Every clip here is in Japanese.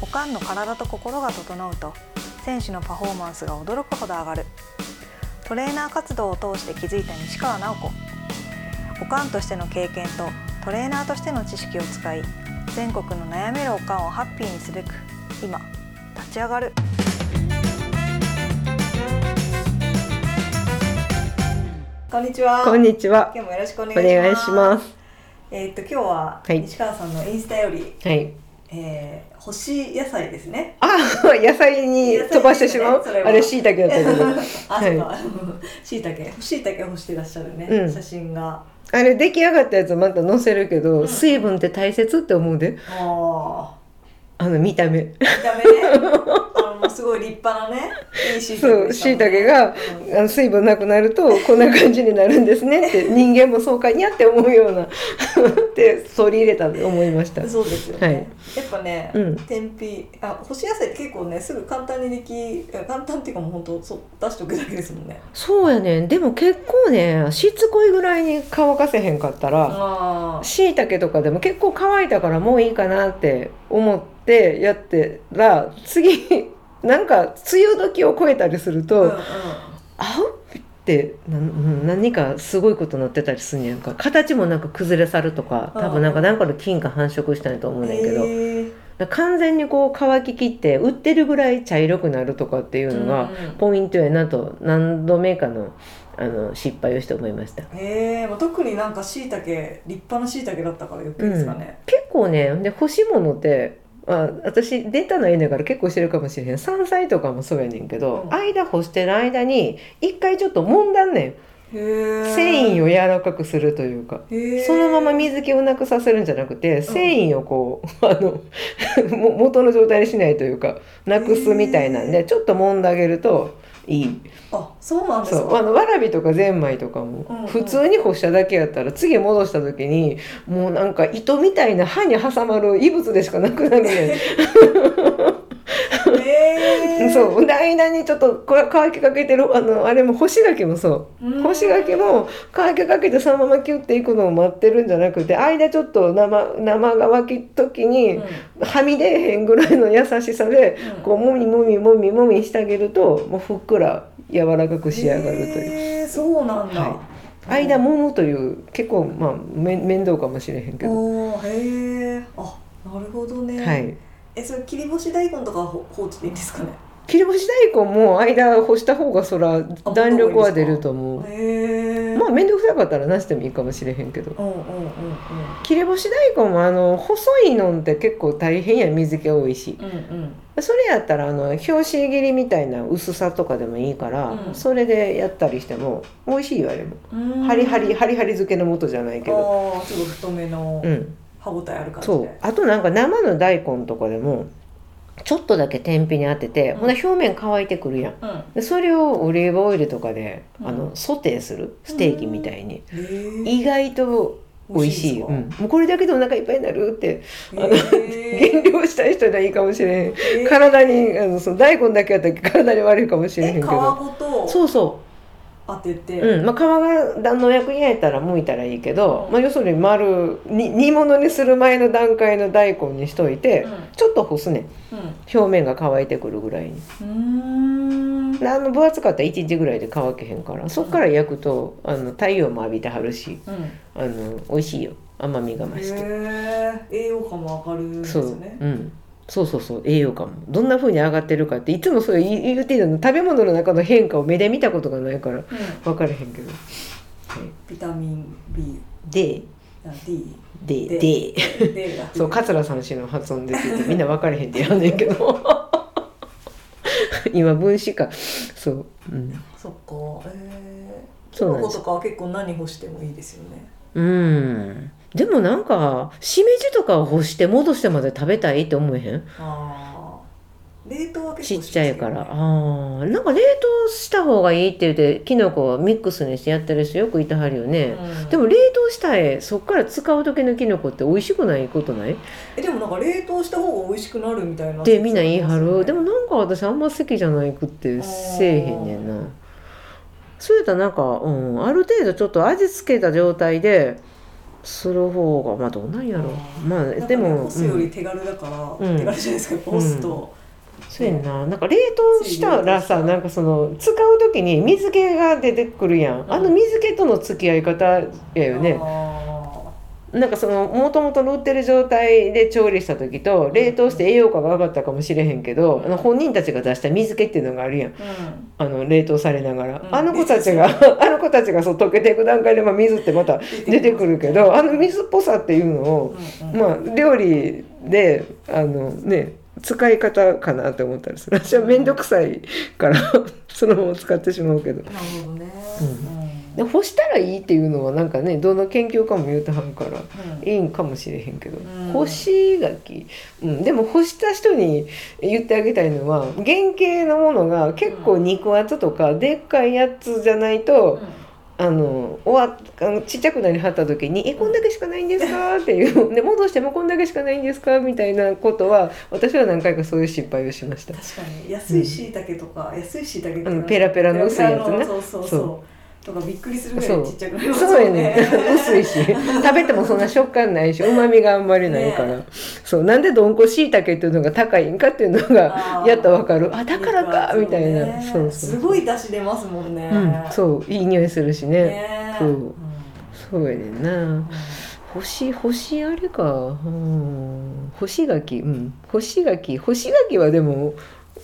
おかんの体と心が整うと選手のパフォーマンスが驚くほど上がるトレーナー活動を通して気づいた西川直子おかんとしての経験とトレーナーとしての知識を使い全国の悩めるおかんをハッピーにすべく今立ち上がるこんにちはこんにちは。今日もよろしくお願いおします。えーっと今日ははい西川さんのインスタより、はい。えー、干し野菜ですねあ、野菜に飛ばしてしまう？ねあれ椎茸だったけど。あ、はうか。しいたけ、しいたけ干してらっしゃるね、うん写真が。あれ出来上がったやつまた載せるけど、うん水分って大切って思うで。ああの見た目。あ、見た目ね。もうすごい立派なね。いいしいたけそう、んあの水分なくなるとこんな感じになるんですねって 人間もそうかにゃって思うような って取り入れたと思いましたうん。そうですよね。はいやっぱね、うん天日あ干し野菜って結構ねすぐ簡単にでき簡単っていうかもう本当そう出しておくだけですもんね。そうやねん。でも結構ね、しつこいぐらいに乾かせへんかったら。あしいたけとかでも結構乾いたからもういいかなって思ってやってら次なんか梅雨時を超えたりすると、うんうん。って何かすごいことになってたりすんねやんか。形もなんか崩れ去るとか多分なんかうん何かの菌が繁殖したんやと思うねんけど、へー完全にこう乾ききって売ってるぐらい茶色くなるとかっていうのがうんうん。ポイントやなと何度目かのあの失敗をして思いました。へえ、まあ、特になんかしいたけ立派なしいたけだったから余計ですかね。結構ねで干し物ってあ私データの絵だから結構してるかもしれへん。山菜とかもそうやねんけど、うん。間干してる間に一回ちょっと揉んだんねん。繊維を柔らかくするというか。そのまま水気をなくさせるんじゃなくて繊維をこう、あのも元の状態にしないというかなくすみたいなんでちょっと揉んであげるといい。あ、そうなんですそう。あか。のわらびとかゼンマイとかも、うんうん。普通に干しただけやったら次戻した時にもうなんか糸みたいな歯に挟まる異物でしかなくなるね そうで間にちょっとこれ乾きかけてるあのあれも干し柿もそううん。干し柿も乾きかけてそのままキュッていくのを待ってるんじゃなくて間ちょっと生生が沸き時に、うん。はみ出えへんぐらいの優しさで、うんこうもみもみもみもみしてあげるともうふっくら柔らかく仕上がるという。へえ、そうなんだ。は間揉むという結構まあめ面倒かもしれへんけど、おお、へえ。あ、なるほどね。はい、え、それ切り干し大根とかはほ放置でいいんですかね？切り干し大根も間干した方がそら弾力は出ると思う。まあ面倒くさかったらなしてもいいかもしれへんけど。うんうんうんうん。切り干し大根もあの細いのって結構大変や水気多いし。うんうん。それやったらあの表紙切りみたいな薄さとかでもいいから、うん。それでやったりしても美味しいよあれも。うん。ハリハリハリハリ漬けの素じゃないけど。あょっと太めのうん。歯ごたえある感じそう。で。あとなんか生の大根とかでもちょっとだけ天日に当てて、うん。ほな表面乾いてくるやん。うん。でそれをオリーブオイルとかで、うん。あのソテーする？ステーキみたいに。意外と美味しいもうこれだけでお腹いっぱいになるってあのへ減量したい人にはいいかもしれへん体にあのその大根だけやったら体に悪いかもしれへんけど。ごと？そうそ当てて、う、うん。まあ、皮が何の役にやったら剥いたらいいけど、うん。まあ、要するに丸に煮物にする前の段階の大根にしといて、うん。ちょっと干すね。ん。表面が乾いてくるぐらいに。あの分厚かったら1日ぐらいで乾けへんからそっから焼くとあの太陽も浴びてはるしうん。あの美味しいよ。甘みが増して。栄養価も上がるんですそう、ねうん、そうそうそう栄養価も。どんな風に上がってるかっていつもそう言言うてるの食べ物の中の変化を目で見たことがないからうん、分からへんけど、はい、ビタミン B D でで。で。D が そう桂さん氏の発音でって言ってみんな分からへんってやんねんけど。今分子か。そう、うん、そっか。えー、キノコとかは結構何干してもいいですよね。うんでもなんかしめじとかを干して戻してまで食べたいって思えへん？ああ冷凍は結構ちっちゃいから、ああなんか冷凍した方がいいって言ってきのこをミックスにしてやってる人よくいてはるよね、うん。でも冷凍したいそっから使う時のきのこって美味しくないことない？えでもなんか冷凍した方が美味しくなるみたいなってみんな言いはる、でももなんか私あんま好きじゃないくってせえへんねんな。そうやったらなんか、うん、ある程度ちょっと味付けた状態でする方がまあどうなんやろまあでも、干すようん。り手軽だから、うん。手軽じゃないですか干すと、そうやんな。なんか冷凍したらさなんかその使う時に水気が出てくるやん。あの水気との付き合い方やよね。あなんかそのもともとの売ってる状態で調理した時と冷凍して栄養価が上がったかもしれへんけど、あの本人たちが出した水気っていうのがあるやん。ーうん。あの冷凍されながら、うん。あの子たちが あの子たちがそう溶けていく段階で、まあ、水ってまた出てくる。けどあの水っぽさっていうのを、うんうん。まあ料理であのね使い方かなって思ったりする。私は面倒くさいから そのまま使ってしまうけど。なるほどね、うんで干したらいいっていうのはなんかねどの研究家も言うてはんからうん。いいんかもしれへんけど、うん。干し柿、うん、でも干した人に言ってあげたいのは原型のものが結構肉厚とかでっかいやつじゃないと、あの終わっあのちっちゃくなりはった時に「えこんだけしかないんですか?」っていう。で戻してもこんだけしかないんですか？みたいなことは私は何回かそういう失敗をしました。確かに。安いしいたけとか、安いしいたけペラペラの薄いやつね。そうそうそう。そとかびっくりするぐらそいう。ちっちゃくなりますそうやね。薄いし。食べてもそんな食感ないしうまみがあんまりないから、ねそう。なんでどんこしいたけっていうのが高いんかっていうのがやっとわかる。あだからかみたいな、ねそうそう。すごい出汁出ますもんね、うん、そう。いい匂いするしね。ねそう。うん。そうやねんな。干し干しあれか。うし柿。うん。干し柿。干し柿はでも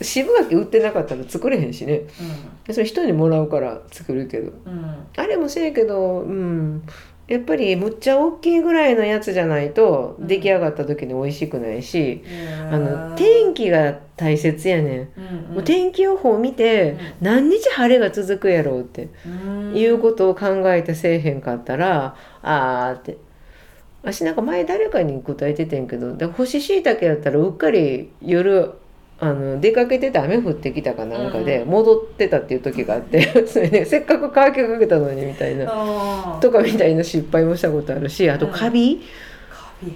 渋柿売ってなかったら作れへんしね。それ人にもらうから作るけど。うん。うんあれもせやけどうん。やっぱりむっちゃ大きいぐらいのやつじゃないとうん。出来上がった時に美味しくないし、あのうん天気が大切やねん、うんもう天気予報を見て、何日晴れが続くやろうってうん。いうことを考えてせえへんかったらあーって。私なんか前誰かに答えててんけどで干し椎茸やったらうっかり夜あの出かけてて雨降ってきたかなんかでうん。戻ってたっていう時があって それねせっかく乾きかけたのにみたいな。とかみたいな失敗もしたことあるしあとうん。カビ、カビ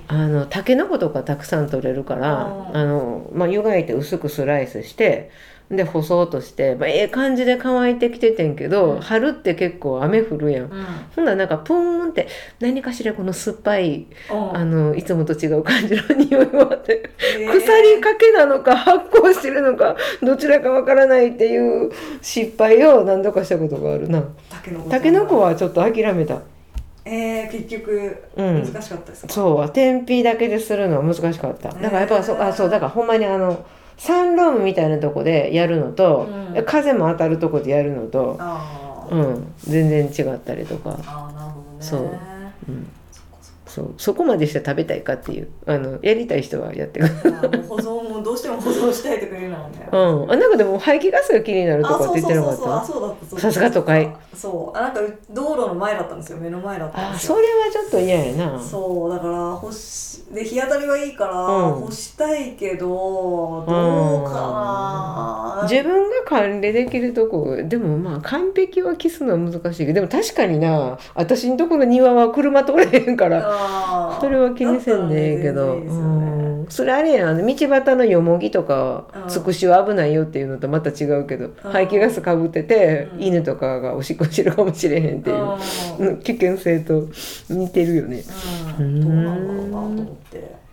あのタケノコとかたくさん取れるからうんあの、まあ、湯がいて薄くスライスしてで干そうとして、まあ、ええ感じで乾いてきててんけど、うん春って結構雨降るやん。うんほんならなんかプーンって何かしらこの酸っぱいうんあのいつもと違う感じの匂いもあってえー腐りかけなのか発酵してるのかどちらかわからないっていう失敗を何度かしたことがあるな。タケノコタケノコはちょっと諦めた。えー、結局うん。難しかったですか、そう。天日だけでするのは難しかった。だからやっぱそうあそうだからほんまにあのサンルームみたいなとこでやるのと、うん。風も当たるとこでやるのと、うん、全然違ったりとか、あーなるほどね。そう。うん、そう。そこまでして食べたいかっていうあのやりたい人はやってください。もどうしても保存したいとか言うのもね。うん、あなんかでも排気ガスが気になるとかって言ってなかった？あそうだったさすが都会。そう。あなんか道路の前だったんですよ。目の前だった。んあですよそれはちょっと嫌やな。そう。だから干しで日当たりはいいから、うん。干したいけどどうかな。自分が管理できるとこでもまあ完璧は期すのは難しいけどでも確かにな。私のところ庭は車通れへんからそれは気にせんでええけど、ね。うんそれあれやん。道端のよもぎとかうん。つくしは危ないよっていうのとまた違うけど、排気ガスかぶってて、うん。犬とかがおしっこしてるかもしれへんっていう、危険性と似てるよね。うん。どうなんだろうなと思って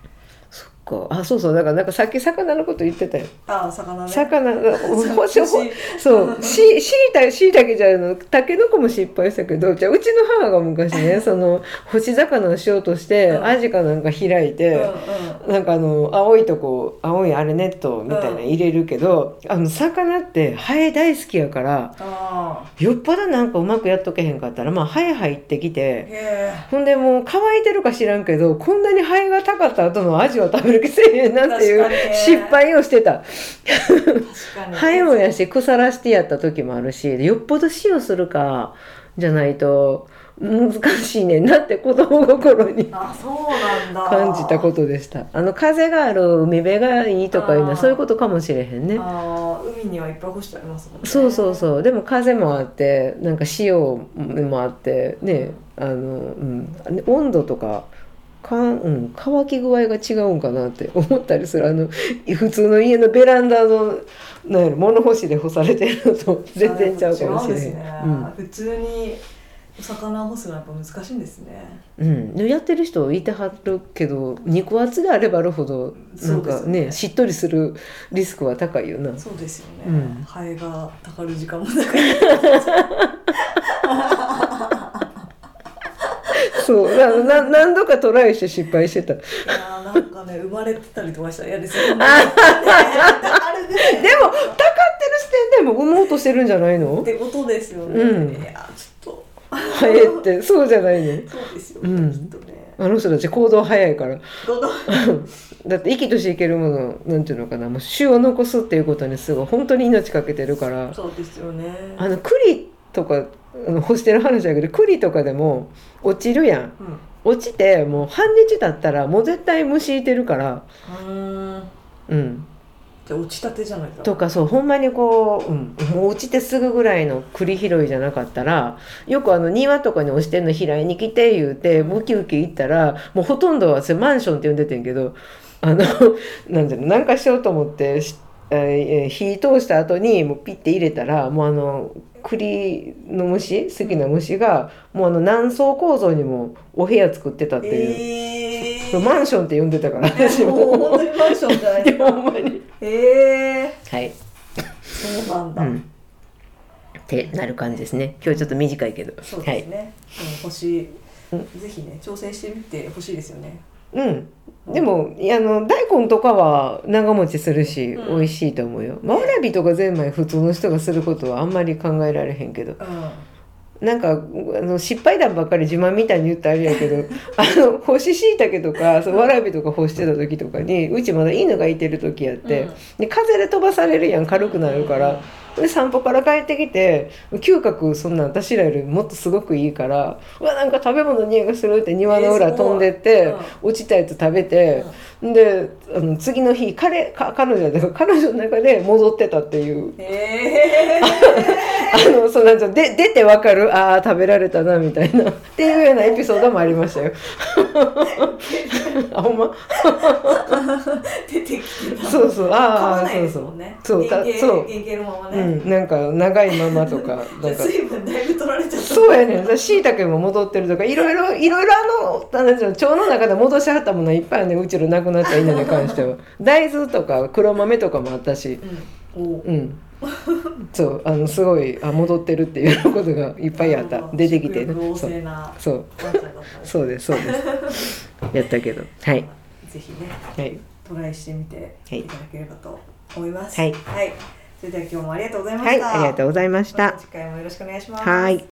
か。あそうそう。だからなんかさっき魚のこと言ってたよ。あ魚ね。魚。がほしそう。ししいたしいたけじゃの。たけのこも失敗したけどじゃあうちの母が昔ねその干し魚をしようとして、うん。アジかなんか開いて。うんうん。なんかあの青いとこ青いあれネットみたいなの入れるけど、あの魚ってハエ大好きやからあよっぽどなんかうまくやっとけへんかったらまあハエ入ってきーてへほんでもう乾いてるか知らんけどこんなにハエがたかった後のアジは食べる気せえなっていう失敗をしてた。え確かにハエもやし腐らしてやった時もあるしよっぽど塩するかじゃないと難しいねんなって子供心にあそうなんだ。感じたことでした。あの風がある海辺がいいとかいうのはそういうことかもしれへんね。あー海にはいっぱい干してありますもんね。そうそうそう。でも風もあってなんか潮もあってねあの、うん、温度とかかん、うん、乾き具合が違うんかなって思ったりする。あの普通の家のベランダのなん物干しで干されてるのと全然ちゃうかもしれへん。違うんですね。うん。普通にお魚を干すのはやっぱ難しいんですね。うん、でやってる人いてはるけど肉厚であればあるほどなんかねね。しっとりするリスクは高いよな。そうですよね、うん。ハエがたかる時間も長い そう。なな何度かトライして失敗してた。でいやーなんかね生まれてたりとかしたら嫌ですよ。ねあるぐらい。もたかってる視点でも産もうとしてるんじゃないの？っ？てことですよね、うん。いやちょっと。ハエって。そうじゃないの？そうですよね、うん。きっとね。あの人たち行動早いから。だって生きとしていけるものなんていうのかな。もう種を残すっていうことにすごい本当に命かけてるから。そうですよね。あの栗とか干してる話だけど栗とかでも落ちるやん。うん。落ちてもう半日経ったらもう絶対虫いてるから。うーん。うん。じゃあ落ちたてじゃないか。とかそうほんまにこう、うん、もう落ちてすぐぐらいの栗拾いじゃなかったらよくあの庭とかに落ちてんの拾いに来て言うてウキウキ行ったらもうほとんどはマンションって呼んでてんけどあのなんていうのなんかしようと思ってしえー火通した後にもうピッて入れたらもうあの栗の虫好きな虫がもうあの何層構造にもお部屋作ってたっていう、えそうマンションって呼んでたから。私もう本も。当にマンションじゃないですほかんまにええはい。そうなんだ、うん、ってなる感じですね。今日ちょっと短いけど。そうですね、うん、星うんぜひね挑戦してみてほしいですよね。はい、うん。でもいやあの大根とかは長持ちするし、うん。美味しいと思うよ。まあわらびとかゼンマイ普通の人がすることはあんまり考えられへんけど。うんなんかあの失敗談ばっかり自慢みたいに言ったらあれやけど あの干し椎茸とかそうわらびとか干してた時とかにうちまだ犬がいてる時やって、うん。で風で飛ばされるやん軽くなるから、で散歩から帰ってきて嗅覚そんな私らよりもっとすごくいいからうわなんか食べ物の匂いがするって庭の裏飛んでって、うん。落ちたやつ食べて、であの次の日彼か彼女だ彼女の中で戻ってたっていう。ええあのそうなんかで出てわかるああ食べられたなみたいな。っていうようなエピソードもありましたよ。あほんま？出てきてた。そうそう。買ああそうそう。そうか原型そう。原型のままね、うん、なんか長いままとか なんか。水分だいぶ取られちゃった。そうやねん。しいたけも戻ってるとかいろいろいろいろあの腸の中で戻しはったものはいっぱいあるねうちの亡くなった犬に関しては。大豆とか黒豆とかもあったし。うん。おうんそうあのすごいあ戻ってるっていうことがいっぱいあった。出てきてそう。そう。そうですそうです。やったけど。はい。ぜひねはい。トライしてみてい。ただければと思います。はい。それでは今日もありがとうございまはいしたありがとうございました。また次回もよろしくお願いします。はい